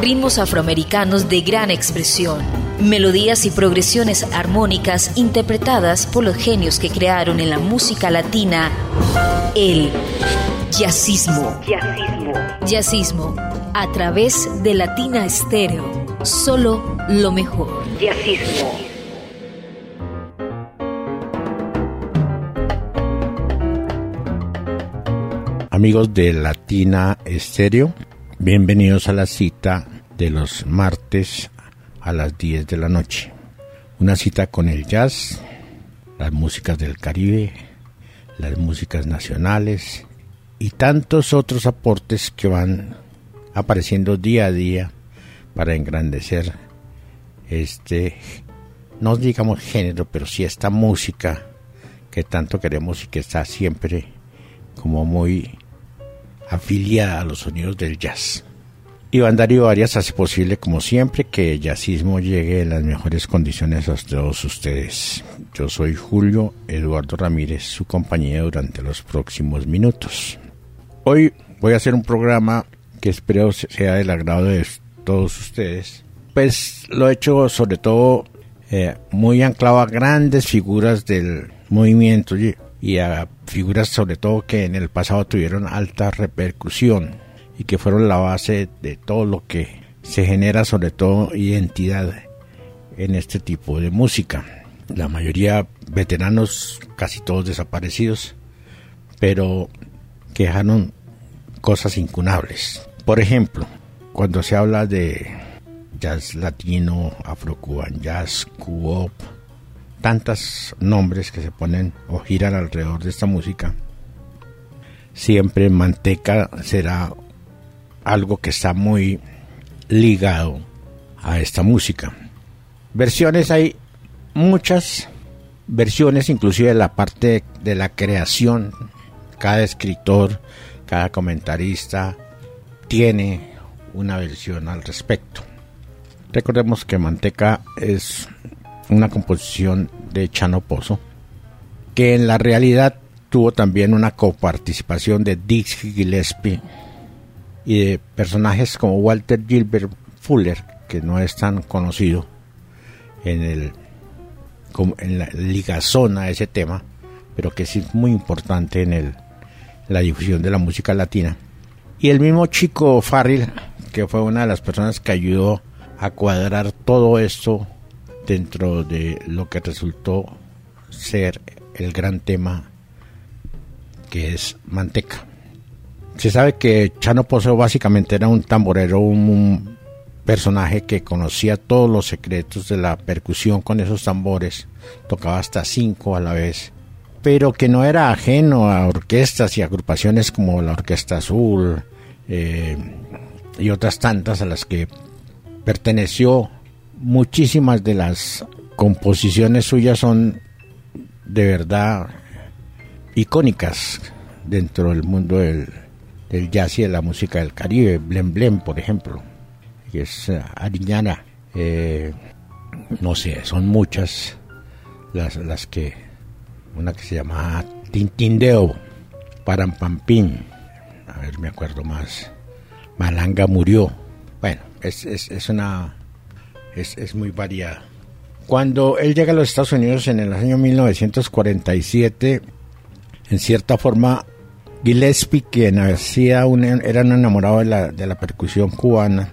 ritmos afroamericanos de gran expresión, melodías y progresiones armónicas interpretadas por los genios que crearon en la música latina el jazzismo. Jazzismo. Jazzismo a través de Latina Estéreo. Solo lo mejor. Jazzismo. Amigos de Latina Estéreo, bienvenidos a la cita de los martes a las 10 de la noche. Una cita con el jazz, las músicas del Caribe, las músicas nacionales y tantos otros aportes que van apareciendo día a día para engrandecer este, no digamos género, pero sí esta música que tanto queremos y que está siempre como muy afiliada a los sonidos del jazz. Iván Darío Arias hace posible, como siempre, que el jazzismo llegue en las mejores condiciones a todos ustedes. Yo soy Julio Eduardo Ramírez, su compañía durante los próximos minutos. Hoy voy a hacer un programa que espero sea del agrado de todos ustedes. Pues lo he hecho sobre todo eh, muy anclado a grandes figuras del movimiento y a figuras sobre todo que en el pasado tuvieron alta repercusión y que fueron la base de todo lo que se genera sobre todo identidad en este tipo de música. La mayoría veteranos, casi todos desaparecidos, pero que dejaron cosas incunables. Por ejemplo, cuando se habla de jazz latino, afro-cuban, jazz, cubop, tantos nombres que se ponen o giran alrededor de esta música, siempre Manteca será algo que está muy ligado a esta música. Versiones hay muchas versiones, inclusive la parte de la creación. Cada escritor, cada comentarista tiene una versión al respecto. Recordemos que Manteca es una composición de Chano Pozo, que en la realidad tuvo también una coparticipación de Dixie Gillespie y de personajes como Walter Gilbert Fuller, que no es tan conocido en, el, en la ligazón a ese tema, pero que es muy importante en la difusión de la música latina. Y el mismo chico Farrell, que fue una de las personas que ayudó a cuadrar todo esto dentro de lo que resultó ser el gran tema que es Manteca. Se sabe que Chano Pozo básicamente era un tamborero, un, personaje que conocía todos los secretos de la percusión con esos tambores, tocaba hasta cinco a la vez, pero que no era ajeno a orquestas y agrupaciones como la Orquesta Azul eh, y otras tantas a las que perteneció muchísimas de las composiciones suyas son de verdad icónicas dentro del mundo del, jazz y de la música del Caribe. Blem Blem, por ejemplo, que es uh, Ariñana. Eh, no sé, son muchas las, las que. Una que se llama Tintindeo, Parampampín. A ver, me acuerdo más. Malanga murió. Bueno, es, es, es una es, muy variada. Cuando él llega a los Estados Unidos en el año 1947, en cierta forma, Gillespie, quien era un enamorado de la, de la percusión cubana,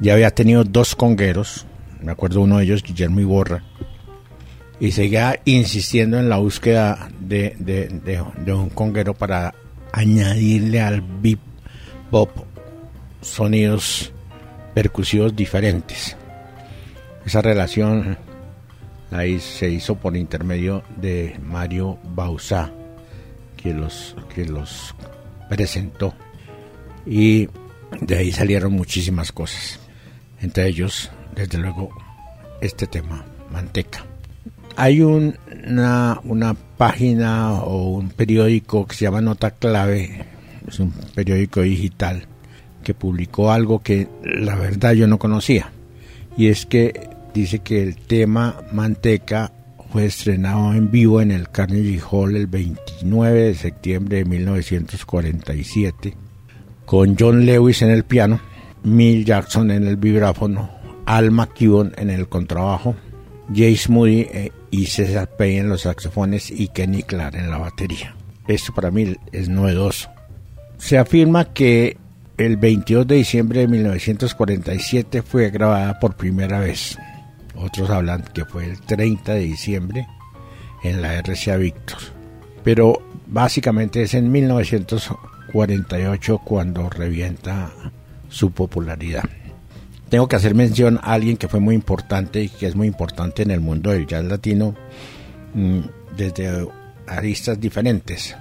ya había tenido dos congueros, me acuerdo uno de ellos, Guillermo Iborra, y seguía insistiendo en la búsqueda de, de un conguero para añadirle al bebop sonidos percusivos diferentes. Esa relación ahí se hizo por intermedio de Mario Bausá, que los, que los presentó. Y de ahí salieron muchísimas cosas. Entre ellos, desde luego, este tema, Manteca. Hay una, una página o un periódico que se llama Nota Clave, es un periódico digital, que publicó algo que la verdad yo no conocía. Y es que dice que el tema Manteca fue estrenado en vivo en el Carnegie Hall el 29 de septiembre de 1947 con John Lewis en el piano Mill Jackson en el vibráfono, Al McKeown en el contrabajo, Jace Moody eh, y Cesar Payne en los saxofones y Kenny Clark en la batería. Esto para mí es novedoso. Se afirma que el 22 de diciembre de 1947 fue grabada por primera vez. Otros hablan que fue el 30 de diciembre en la RCA Victor. Pero básicamente es en 1948 cuando revienta su popularidad. Tengo que hacer mención a alguien que fue muy importante y que es muy importante en el mundo del jazz latino mm, desde aristas diferentes.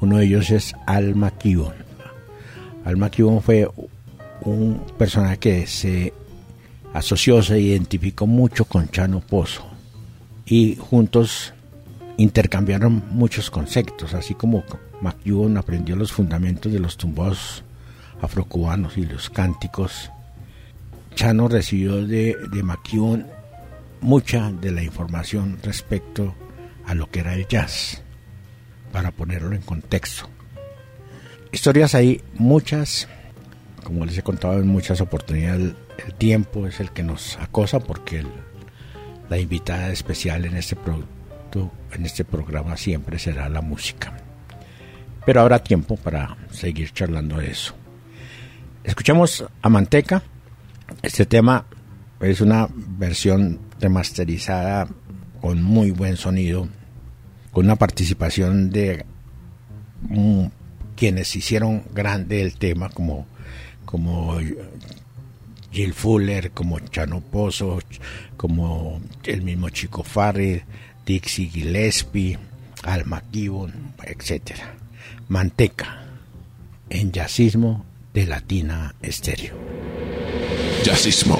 Uno de ellos es Alma Kibon. Alma Kibon fue un personaje que se asoció, se identificó mucho con Chano Pozo y juntos intercambiaron muchos conceptos, así como McEwan aprendió los fundamentos de los tumbados afrocubanos y los cánticos. Chano recibió de, de mucha de la información respecto a lo que era el jazz, para ponerlo en contexto. Historias hay muchas, como les he contado en muchas oportunidades, el tiempo es el que nos acosa porque la invitada especial en este producto, en este programa siempre será la música. Pero habrá tiempo para seguir charlando de eso. Escuchamos a Manteca. Este tema es una versión remasterizada con muy buen sonido, con una participación de quienes hicieron grande el tema, como, como Jill Fuller, como Chano Pozo, como el mismo Chico Farrell, Dixie Gillespie, Alma Gibbon, etc. Manteca, en jazzismo de Latina Estéreo. Jazzismo.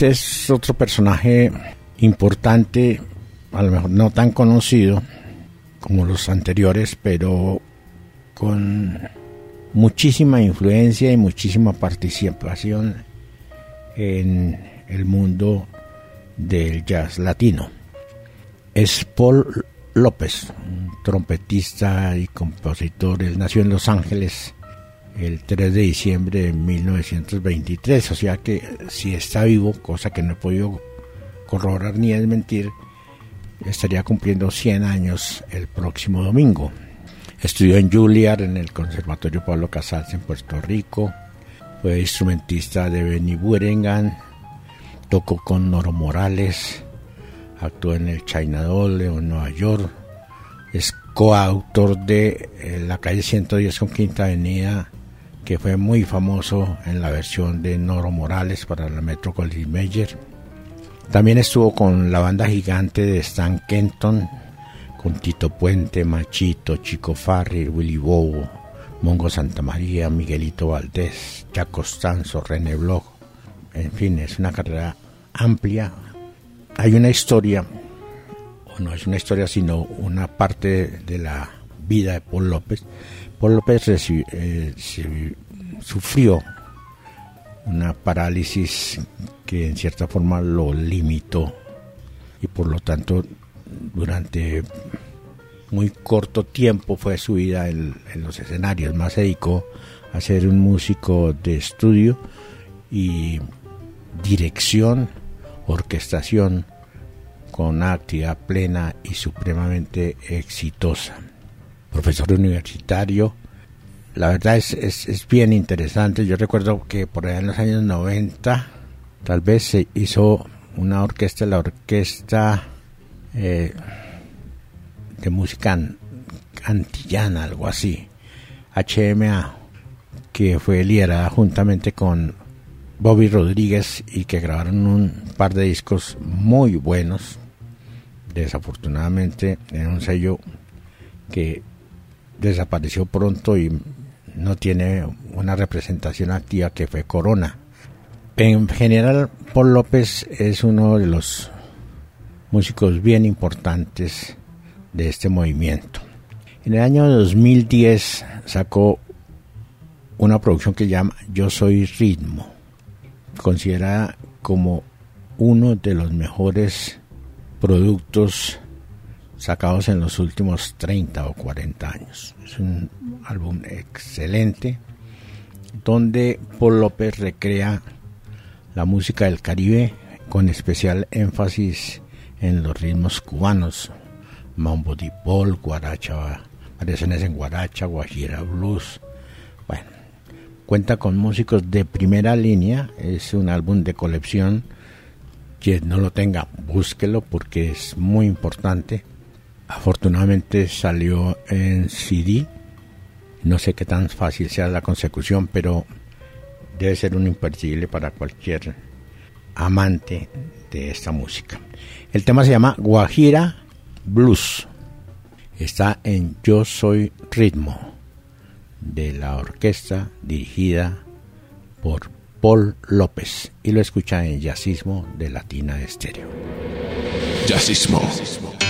Este es otro personaje importante, a lo mejor no tan conocido como los anteriores, pero con muchísima influencia y muchísima participación en el mundo del jazz latino. Es Paul López, un trompetista y compositor. Él nació en Los Ángeles el 3 de diciembre de 1923, o sea que si está vivo, cosa que no he podido corroborar ni desmentir, estaría cumpliendo 100 años el próximo domingo. Estudió en Juilliard, en el Conservatorio Pablo Casals en Puerto Rico. Fue instrumentista de Benny Burengan. Tocó con Noro Morales. Actuó en el China Doll en Nueva York. Es coautor de eh, La calle 110 con Quinta Avenida que fue muy famoso en la versión de Noro Morales para la Metro Goldwyn Mayer. También estuvo con la banda gigante de Stan Kenton, con Tito Puente, Machito, Chico Farri, Willy Bobo, Mongo Santamaría, Miguelito Valdés, Jack Costanzo, René Bloch. En fin, es una carrera amplia. Hay una historia, o no es una historia, sino una parte de la vida de Paul López Paul López eh, sufrió una parálisis que en cierta forma lo limitó y por lo tanto durante muy corto tiempo fue su vida en, los escenarios, más se dedicó a ser un músico de estudio y dirección, orquestación con una actividad plena y supremamente exitosa profesor universitario. La verdad es, es, bien interesante. Yo recuerdo que por allá en los años 90 tal vez se hizo una orquesta, la orquesta eh, de música antillana, algo así, HMA, que fue liderada juntamente con Bobby Rodríguez y que grabaron un par de discos muy buenos. Desafortunadamente en un sello que desapareció pronto y no tiene una representación activa que fue Corona. En general, Paul López es uno de los músicos bien importantes de este movimiento. En el año 2010 sacó una producción que llama Yo Soy Ritmo, considerada como uno de los mejores productos sacados en los últimos 30 o 40 años. Es un álbum excelente donde Paul López recrea la música del Caribe con especial énfasis en los ritmos cubanos, mambo de Paul, guaracha, variaciones en guaracha, guajira, blues. Bueno, cuenta con músicos de primera línea, es un álbum de colección. Quien no lo tenga, búsquelo porque es muy importante Afortunadamente salió en CD. No sé qué tan fácil sea la consecución, pero debe ser un imperdible para cualquier amante de esta música. El tema se llama Guajira Blues. Está en Yo Soy Ritmo de la orquesta dirigida por Paul López y lo escucha en Jazzismo de Latina Estéreo. Jazzismo. Este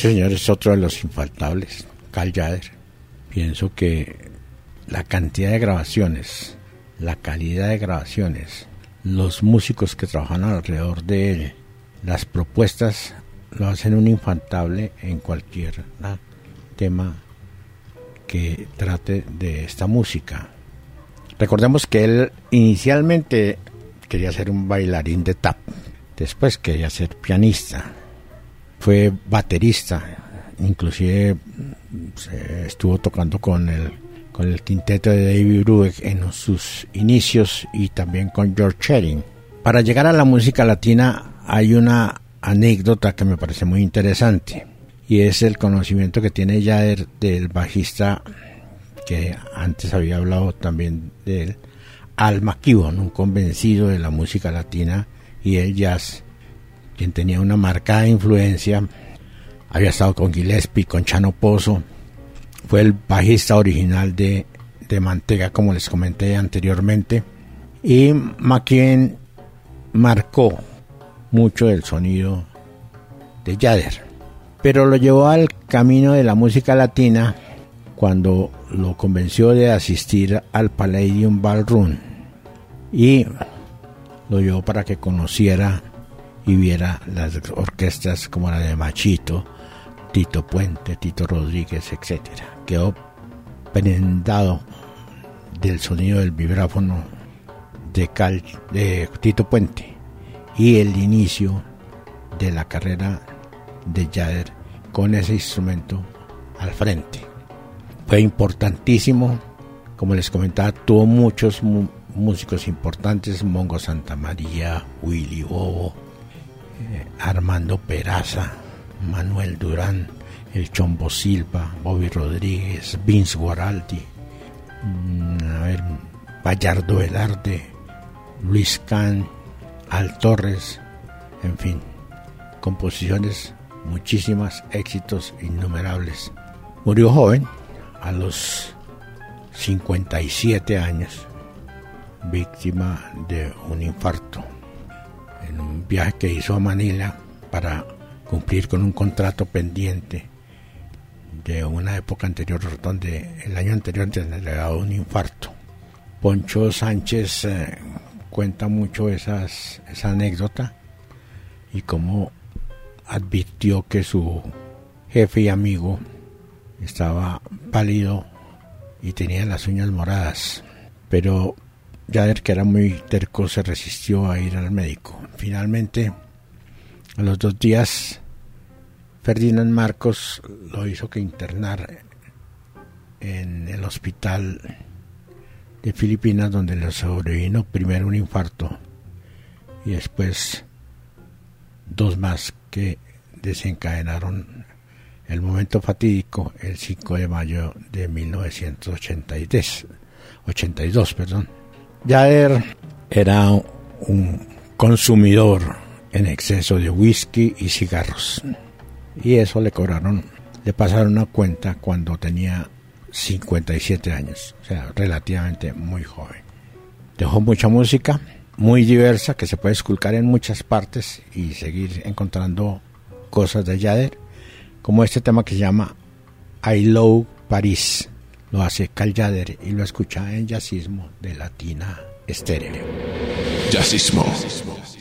señor es otro de los infaltables, Cal Jader. Pienso que la cantidad de grabaciones, la calidad de grabaciones, los músicos que trabajan alrededor de él, las propuestas lo hacen un infantable en cualquier tema que trate de esta música. Recordemos que él inicialmente quería ser un bailarín de tap, después quería ser pianista, fue baterista, inclusive estuvo tocando con el con el quinteto de David Brubeck en sus inicios y también con George Shearing. Para llegar a la música latina hay una anécdota que me parece muy interesante y es el conocimiento que tiene ya del bajista que antes había hablado también de él, Al McKibben, un convencido de la música latina y el jazz, quien tenía una marcada influencia, había estado con Gillespie, con Chano Pozo, fue el bajista original de, de Mantega, como les comenté anteriormente, y McKibben marcó mucho el sonido de Jader, pero lo llevó al camino de la música latina cuando lo convenció de asistir al Palladium Ballroom y lo llevó para que conociera viera las orquestas como la de Machito, Tito Puente, Tito Rodríguez, etc. Quedó prendado del sonido del vibráfono de, Cal, de Tito Puente y el inicio de la carrera de Jader con ese instrumento al frente fue importantísimo. Como les comentaba, tuvo muchos músicos importantes, Mongo Santa María, Willy Bobo, eh, Armando Peraza, Manuel Durán, El Chombo Silva, Bobby Rodríguez, Vince Guaraldi, mm, a Luis Can, Al Torres, en fin, composiciones, muchísimas, éxitos innumerables. Murió joven, a los 57 años, víctima de un infarto, viaje que hizo a Manila para cumplir con un contrato pendiente de una época anterior, donde el año anterior le dado un infarto. Poncho Sánchez eh, cuenta mucho esas, esa anécdota y cómo advirtió que su jefe y amigo estaba pálido y tenía las uñas moradas, pero Jader, que era muy terco, se resistió a ir al médico. Finalmente, a los dos días, Ferdinand Marcos lo hizo que internar en el hospital de Filipinas, donde le sobrevino primero un infarto y después dos más que desencadenaron el momento fatídico, el 5 de mayo de 1982. 82, perdón. Jader era un consumidor en exceso de whisky y cigarros. Y eso le cobraron, le pasaron una cuenta cuando tenía 57 años, o sea, relativamente muy joven. Dejó mucha música, muy diversa, que se puede esculcar en muchas partes y seguir encontrando cosas de Jader como este tema que se llama I Love Paris. Lo hace Cal Jader y lo escucha en Jazzismo de Latina Estéreo. Este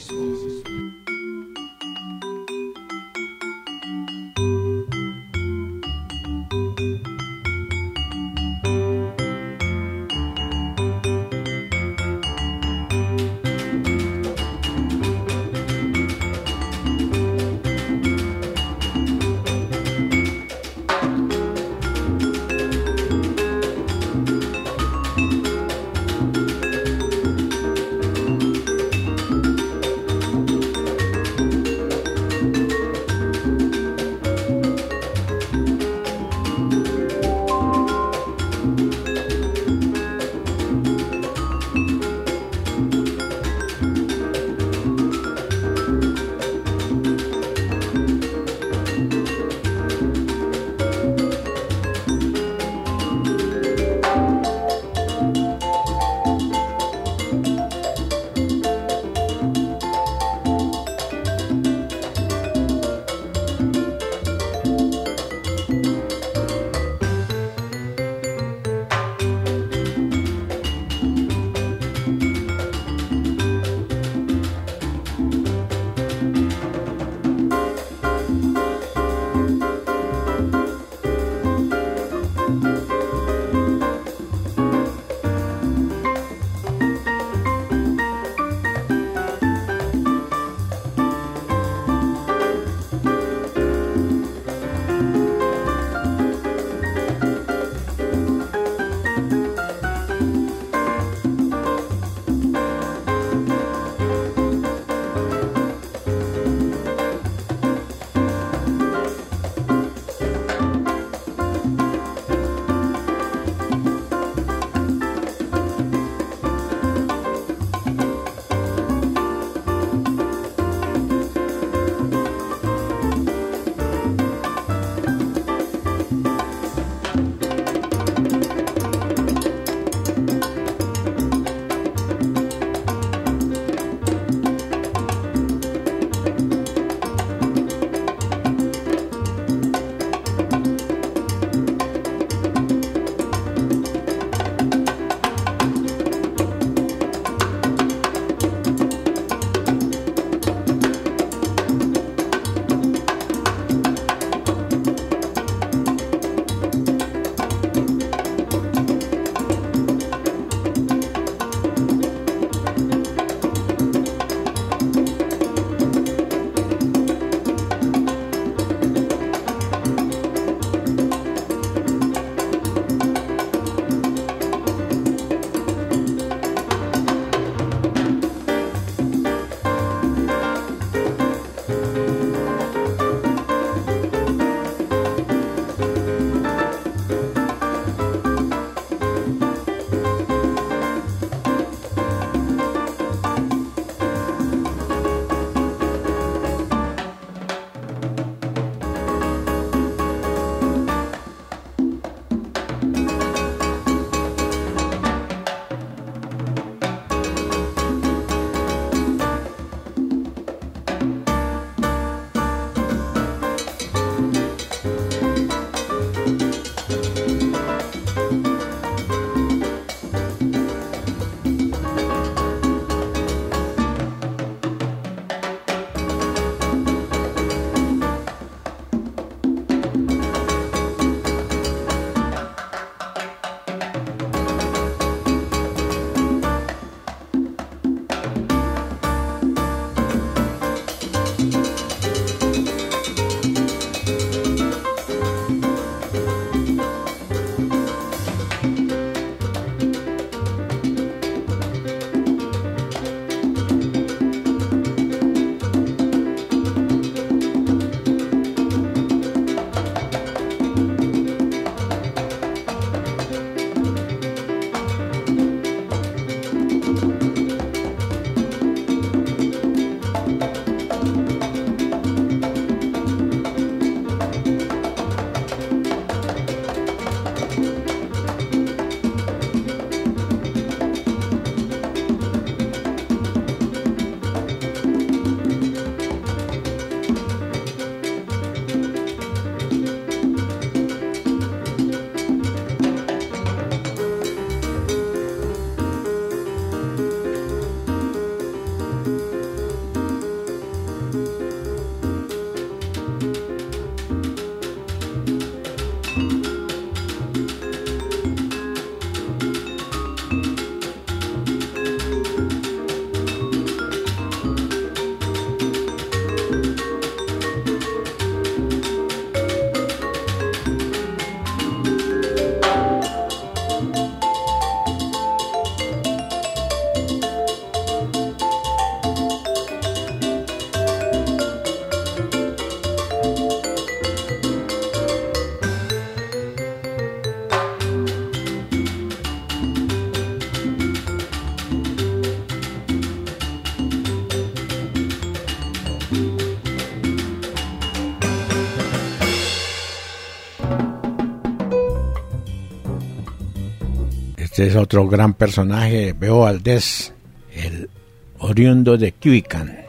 es otro gran personaje, Bebo Valdés, el oriundo de Cuican,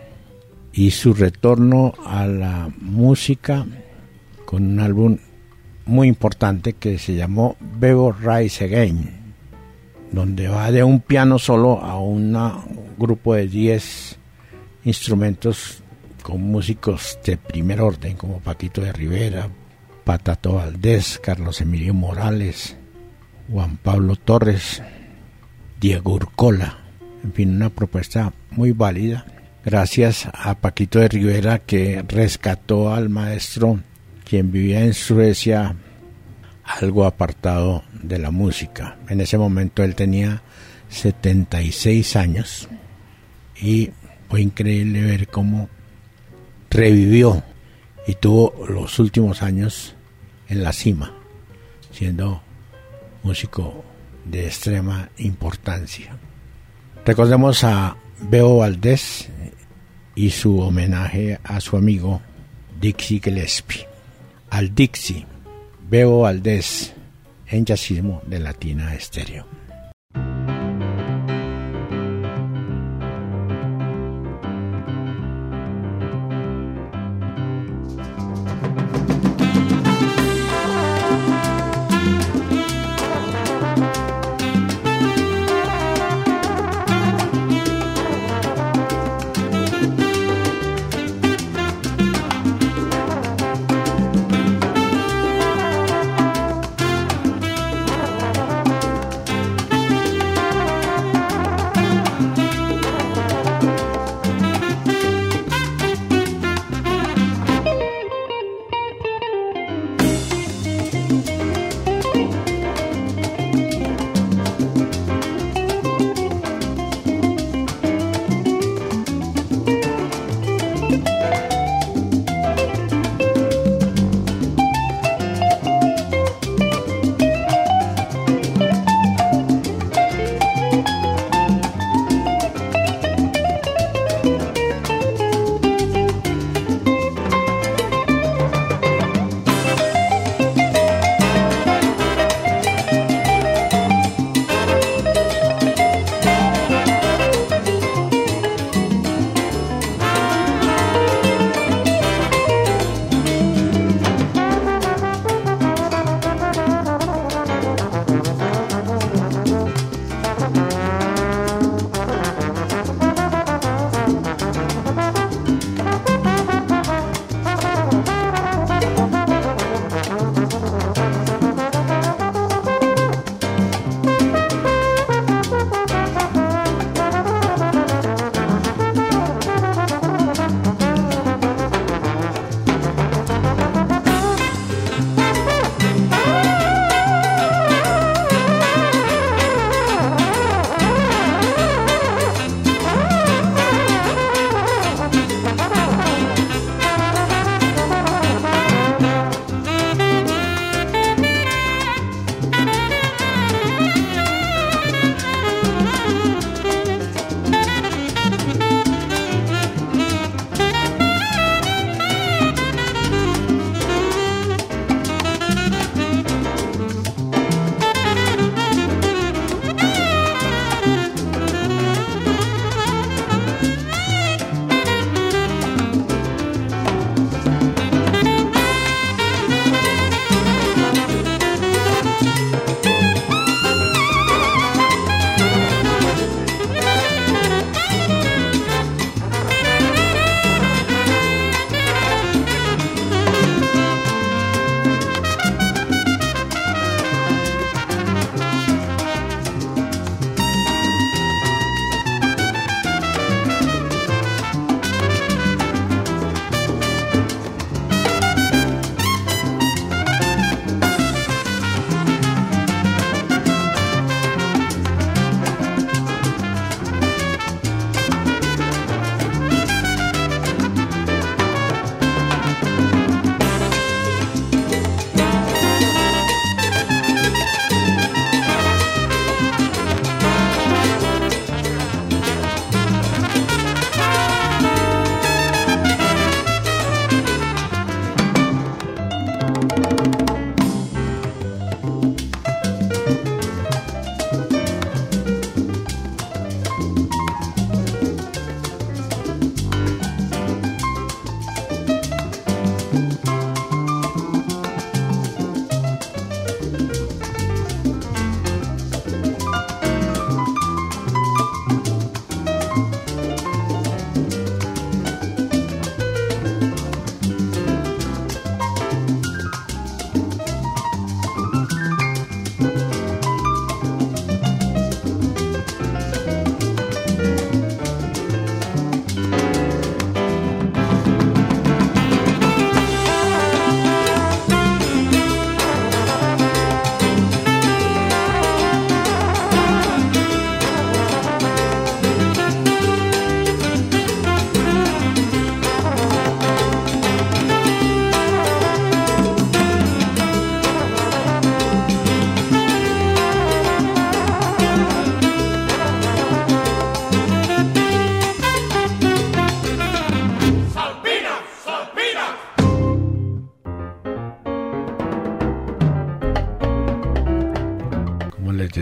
y su retorno a la música con un álbum muy importante que se llamó Bebo Rise Again, donde va de un piano solo a un grupo de 10 instrumentos con músicos de primer orden como Paquito de Rivera, Patato Valdés, Carlos Emilio Morales, Juan Pablo Torres, Diego Urcola, en fin, una propuesta muy válida. Gracias a Paquito de Rivera que rescató al maestro quien vivía en Suecia algo apartado de la música. En ese momento él tenía 76 años y fue increíble ver cómo revivió y tuvo los últimos años en la cima, siendo músico de extrema importancia. Recordemos a Beo Valdés y su homenaje a su amigo Dixie Gillespie. Al Dixie, Beo Valdés en jazzismo de Latina Estéreo.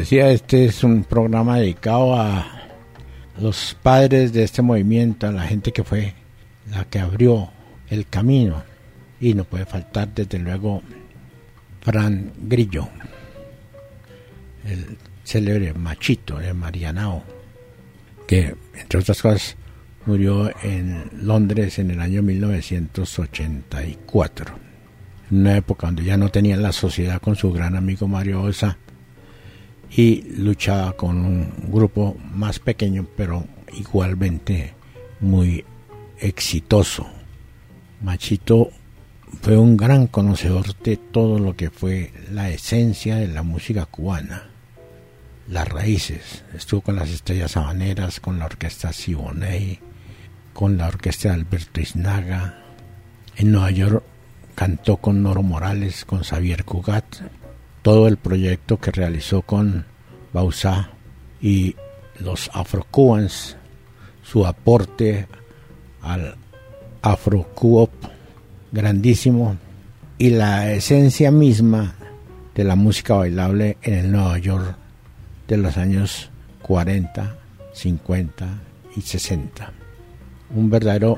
Decía, este es un programa dedicado a los padres de este movimiento, a la gente que fue la que abrió el camino. Y no puede faltar, desde luego, Fran Grillo, el célebre machito de Marianao, que, entre otras cosas, murió en Londres en el año 1984, en una época donde ya no tenía la sociedad con su gran amigo Mario Osa y luchaba con un grupo más pequeño pero igualmente muy exitoso. Machito fue un gran conocedor de todo lo que fue la esencia de la música cubana, las raíces. Estuvo con las estrellas habaneras, con la orquesta Siboney, con la orquesta de Alberto Isnaga. En Nueva York cantó con Noro Morales, con Xavier Cugat. Todo el proyecto que realizó con Bausá y los afro-cubans, su aporte al afro-cuop grandísimo y la esencia misma de la música bailable en el Nueva York de los años 40, 50 y 60 un verdadero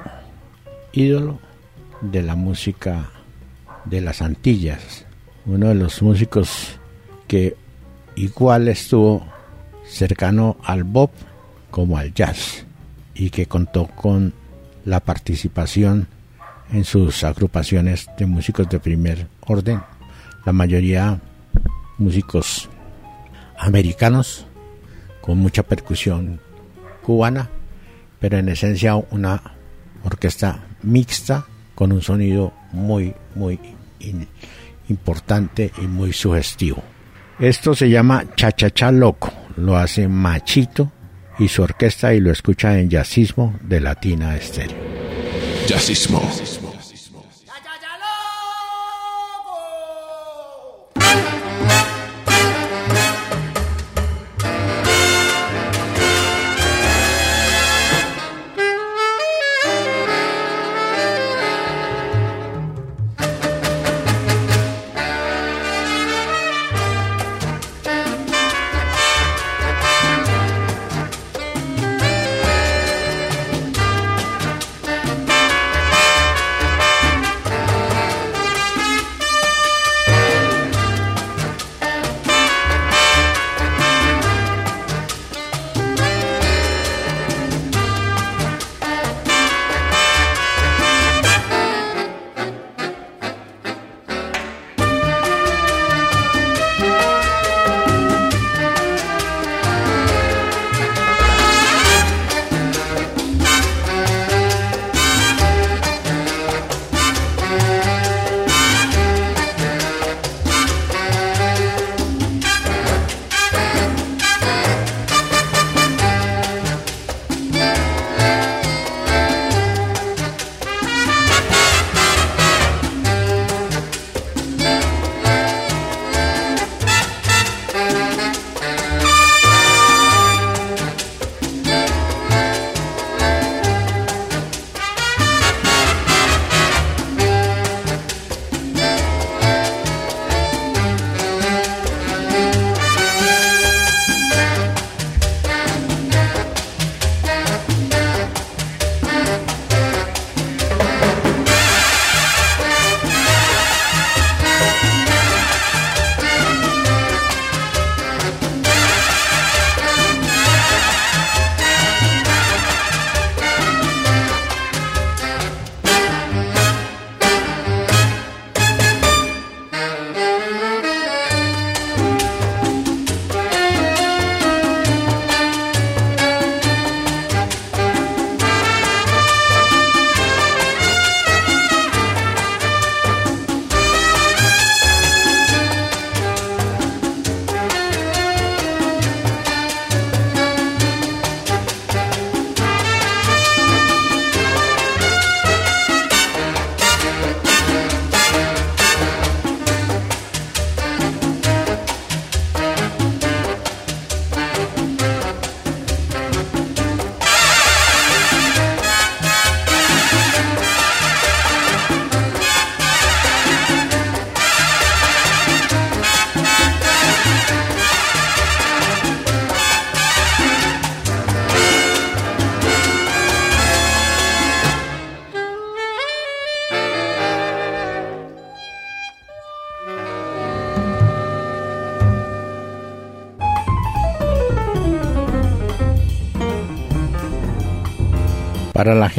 ídolo de la música de las Antillas, uno de los músicos que igual estuvo cercano al bop como al jazz y que contó con la participación en sus agrupaciones de músicos de primer orden, la mayoría músicos americanos con mucha percusión cubana pero en esencia una orquesta mixta con un sonido muy, muy importante y muy sugestivo. Esto se llama Cha-Cha-Cha Loco, lo hace Machito y su orquesta y lo escucha en Jazzismo de Latina Estéreo. Jazzismo.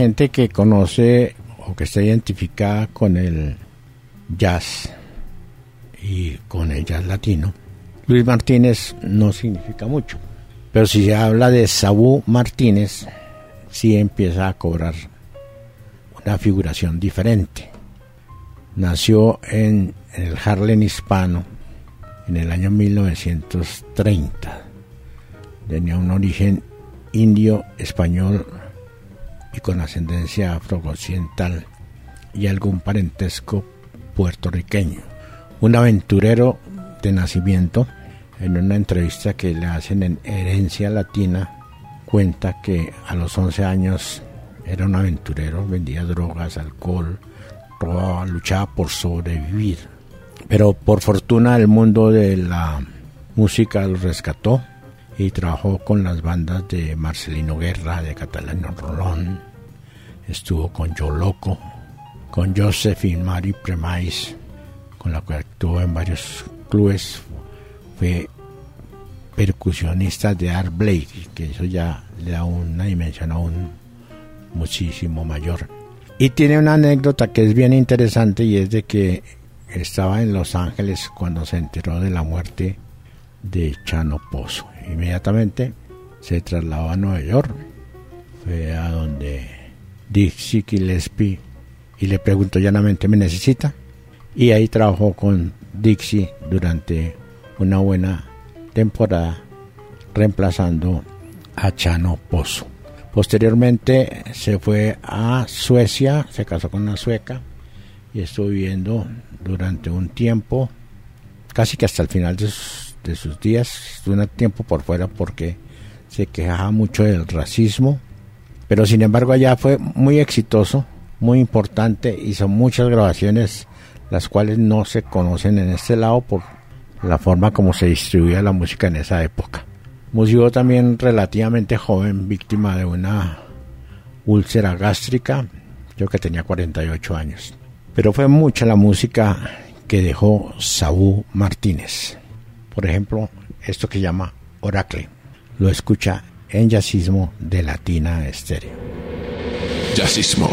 Gente que conoce o que está identificada con el jazz y con el jazz latino, Luis Martínez no significa mucho. Pero si se habla de Sabú Martínez, sí empieza a cobrar una figuración diferente. Nació en, el Harlem hispano en el año 1930. Tenía un origen indio, español y con ascendencia afro-occidental y algún parentesco puertorriqueño. Un aventurero de nacimiento, en una entrevista que le hacen en Herencia Latina, cuenta que a los 11 años era un aventurero, vendía drogas, alcohol, robaba, luchaba por sobrevivir. Pero por fortuna el mundo de la música lo rescató y trabajó con las bandas de Marcelino Guerra, de Catalano Rolón, estuvo con Yo Loco, con Josephine Mari Premais, con la que actuó en varios clubes, fue percusionista de Art Blake, que eso ya le da una dimensión aún muchísimo mayor. Y tiene una anécdota que es bien interesante y es de que estaba en Los Ángeles cuando se enteró de la muerte de Chano Pozo. Inmediatamente se trasladó a Nueva York, fue a donde Dixie Gillespie y le preguntó llanamente, ¿me necesita? Y ahí trabajó con Dixie durante una buena temporada, reemplazando a Chano Pozo. Posteriormente se fue a Suecia, se casó con una sueca y estuvo viviendo durante un tiempo, casi que hasta el final de sus, de sus días, estuvo un tiempo por fuera porque se quejaba mucho del racismo, pero sin embargo allá fue muy exitoso, muy importante, hizo muchas grabaciones, las cuales no se conocen en este lado por la forma como se distribuía la música en esa época. Músico también relativamente joven, víctima de una úlcera gástrica, yo que tenía 48 años. Pero fue mucha la música que dejó Saúl Martínez. Por ejemplo, esto que llama Oracle. Lo escucha en Jazzismo de Latina Estéreo. Jazzismo.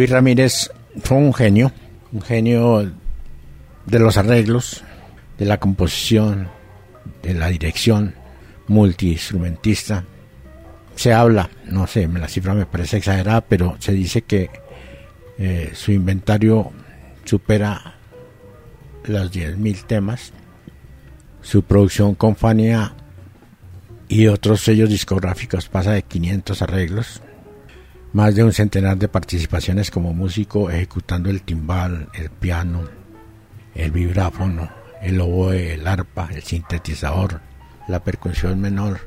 Luis Ramírez fue un genio, un genio de los arreglos, de la composición, de la dirección, multiinstrumentista. Se habla, no sé, la cifra me parece exagerada, pero se dice que eh, su inventario supera los 10.000 temas. Su producción con Fania y otros sellos discográficos pasa de 500 arreglos más de un centenar de participaciones como músico ejecutando el timbal, el piano, el vibráfono, el oboe, el arpa, el sintetizador, la percusión menor,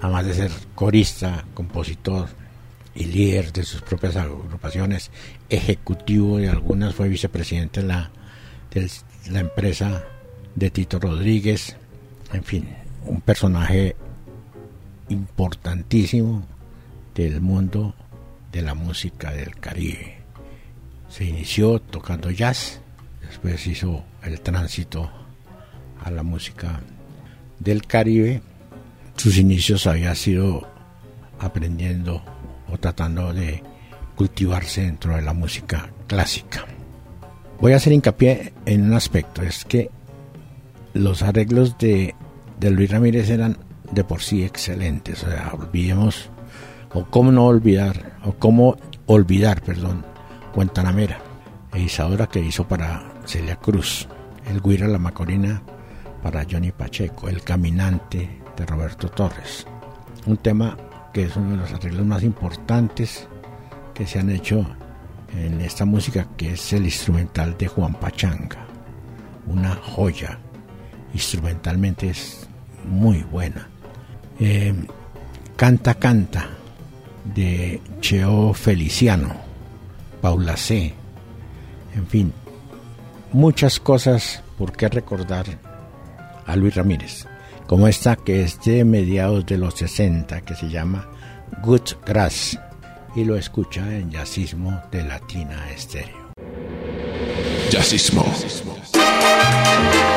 además de ser corista, compositor y líder de sus propias agrupaciones, ejecutivo de algunas, fue vicepresidente de la, de la empresa de Tito Rodríguez, en fin, un personaje importantísimo del mundo de la música del Caribe. Se inició tocando jazz, después hizo el tránsito a la música del Caribe. Sus inicios había sido aprendiendo o tratando de cultivarse dentro de la música clásica. Voy a hacer hincapié en un aspecto, es que los arreglos de, de Luis Ramírez eran de por sí excelentes, o sea, olvidemos o cómo no olvidar, o cómo olvidar, perdón, Guantanamera, e Isadora que hizo para Celia Cruz, el Guira La Macorina para Johnny Pacheco, El Caminante de Roberto Torres. Un tema que es uno de los arreglos más importantes que se han hecho en esta música, que es el instrumental de Juan Pachanga. Una joya. Instrumentalmente es muy buena. Eh, canta, canta de Cheo Feliciano, Paula C. En fin, muchas cosas por qué recordar a Luis Ramírez, como esta que es de mediados de los 60, que se llama Good Grass, y lo escucha en Yacismo de Latina Estéreo. Jazzismo. Mongo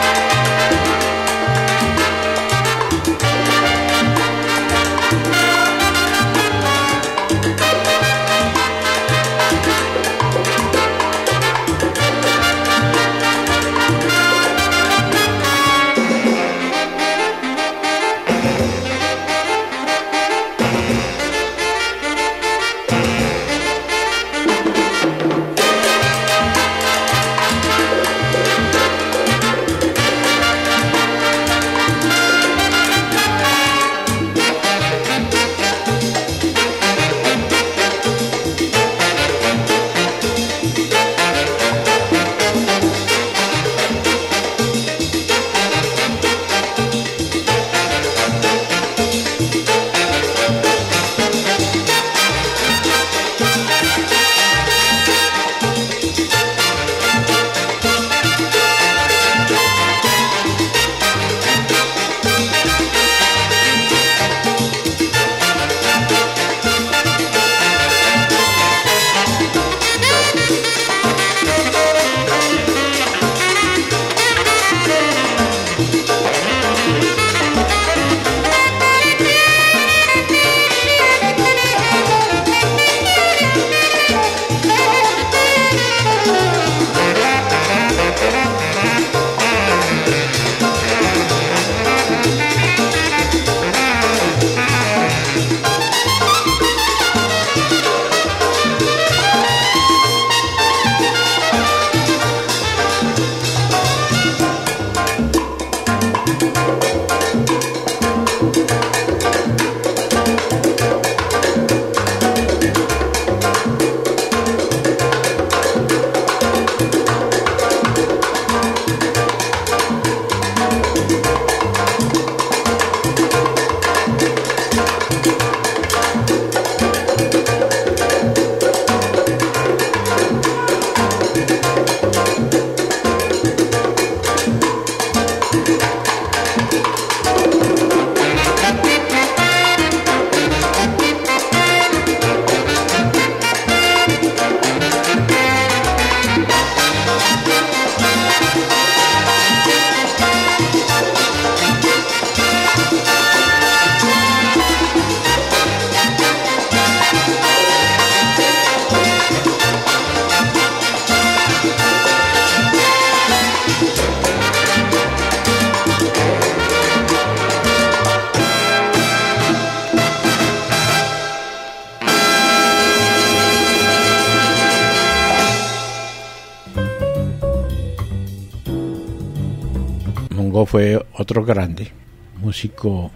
fue otro grande, músico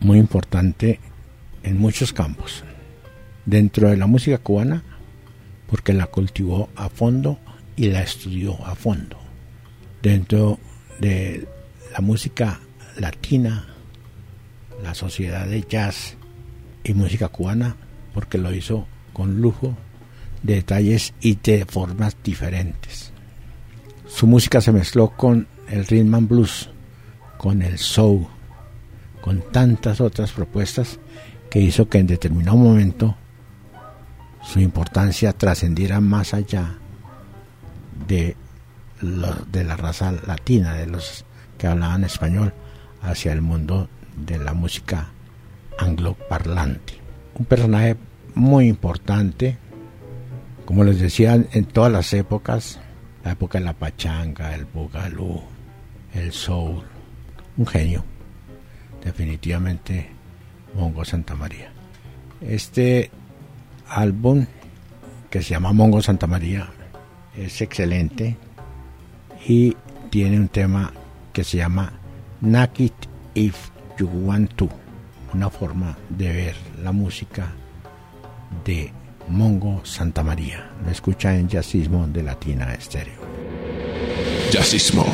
muy importante en muchos campos. Dentro de la música cubana, porque la cultivó a fondo y la estudió a fondo. Dentro de la música latina, la sociedad de jazz y música cubana, porque lo hizo con lujo de detalles y de formas diferentes. Su música se mezcló con el rhythm and blues, con el soul, con tantas otras propuestas que hizo que en determinado momento su importancia trascendiera más allá de, de la raza latina, de los que hablaban español, hacia el mundo de la música angloparlante. Un personaje muy importante, como les decía, en todas las épocas, la época de la pachanga, el bugalú, el soul, un genio, definitivamente Mongo Santa María. Este álbum que se llama Mongo Santa María es excelente y tiene un tema que se llama Nakit If You Want To, una forma de ver la música de Mongo Santa María. Lo escucha en Jazzismo de Latina Estéreo. Jazzismo.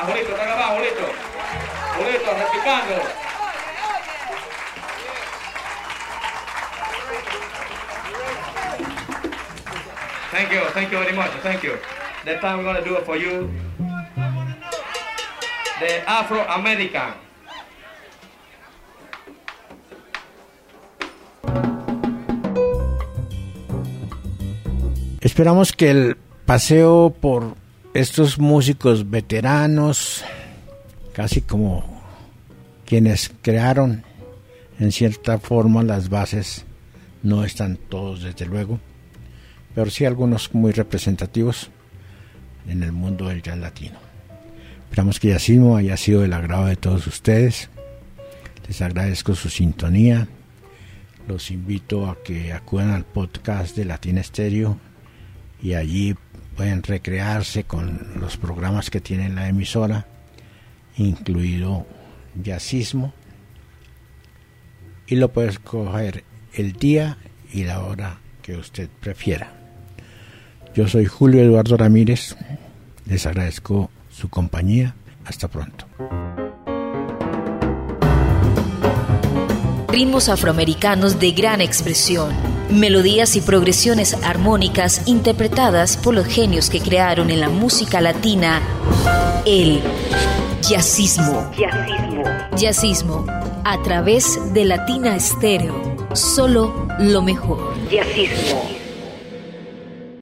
Αγουλίτο, τα αγουλίτο. Αγουλίτο, ρεπικάντο. Thank you, thank you very much, thank you. The time we're gonna do it for you. The Afro-American. Esperamos que el paseo por estos músicos veteranos, casi como quienes crearon en cierta forma las bases, no están todos desde luego, pero sí algunos muy representativos en el mundo del jazz latino. Esperamos que Yacimo haya sido del agrado de todos ustedes. Les agradezco su sintonía. Los invito a que acudan al podcast de Latina Estéreo y allí pueden recrearse con los programas que tiene la emisora, incluido Jazzismo. Y lo puedes escoger el día y la hora que usted prefiera. Yo soy Julio Eduardo Ramírez. Les agradezco su compañía. Hasta pronto. Ritmos afroamericanos de gran expresión, melodías y progresiones armónicas interpretadas por los genios que crearon en la música latina el jazzismo. Jazzismo. Jazzismo a través de Latina Estéreo. Solo lo mejor. Jazzismo.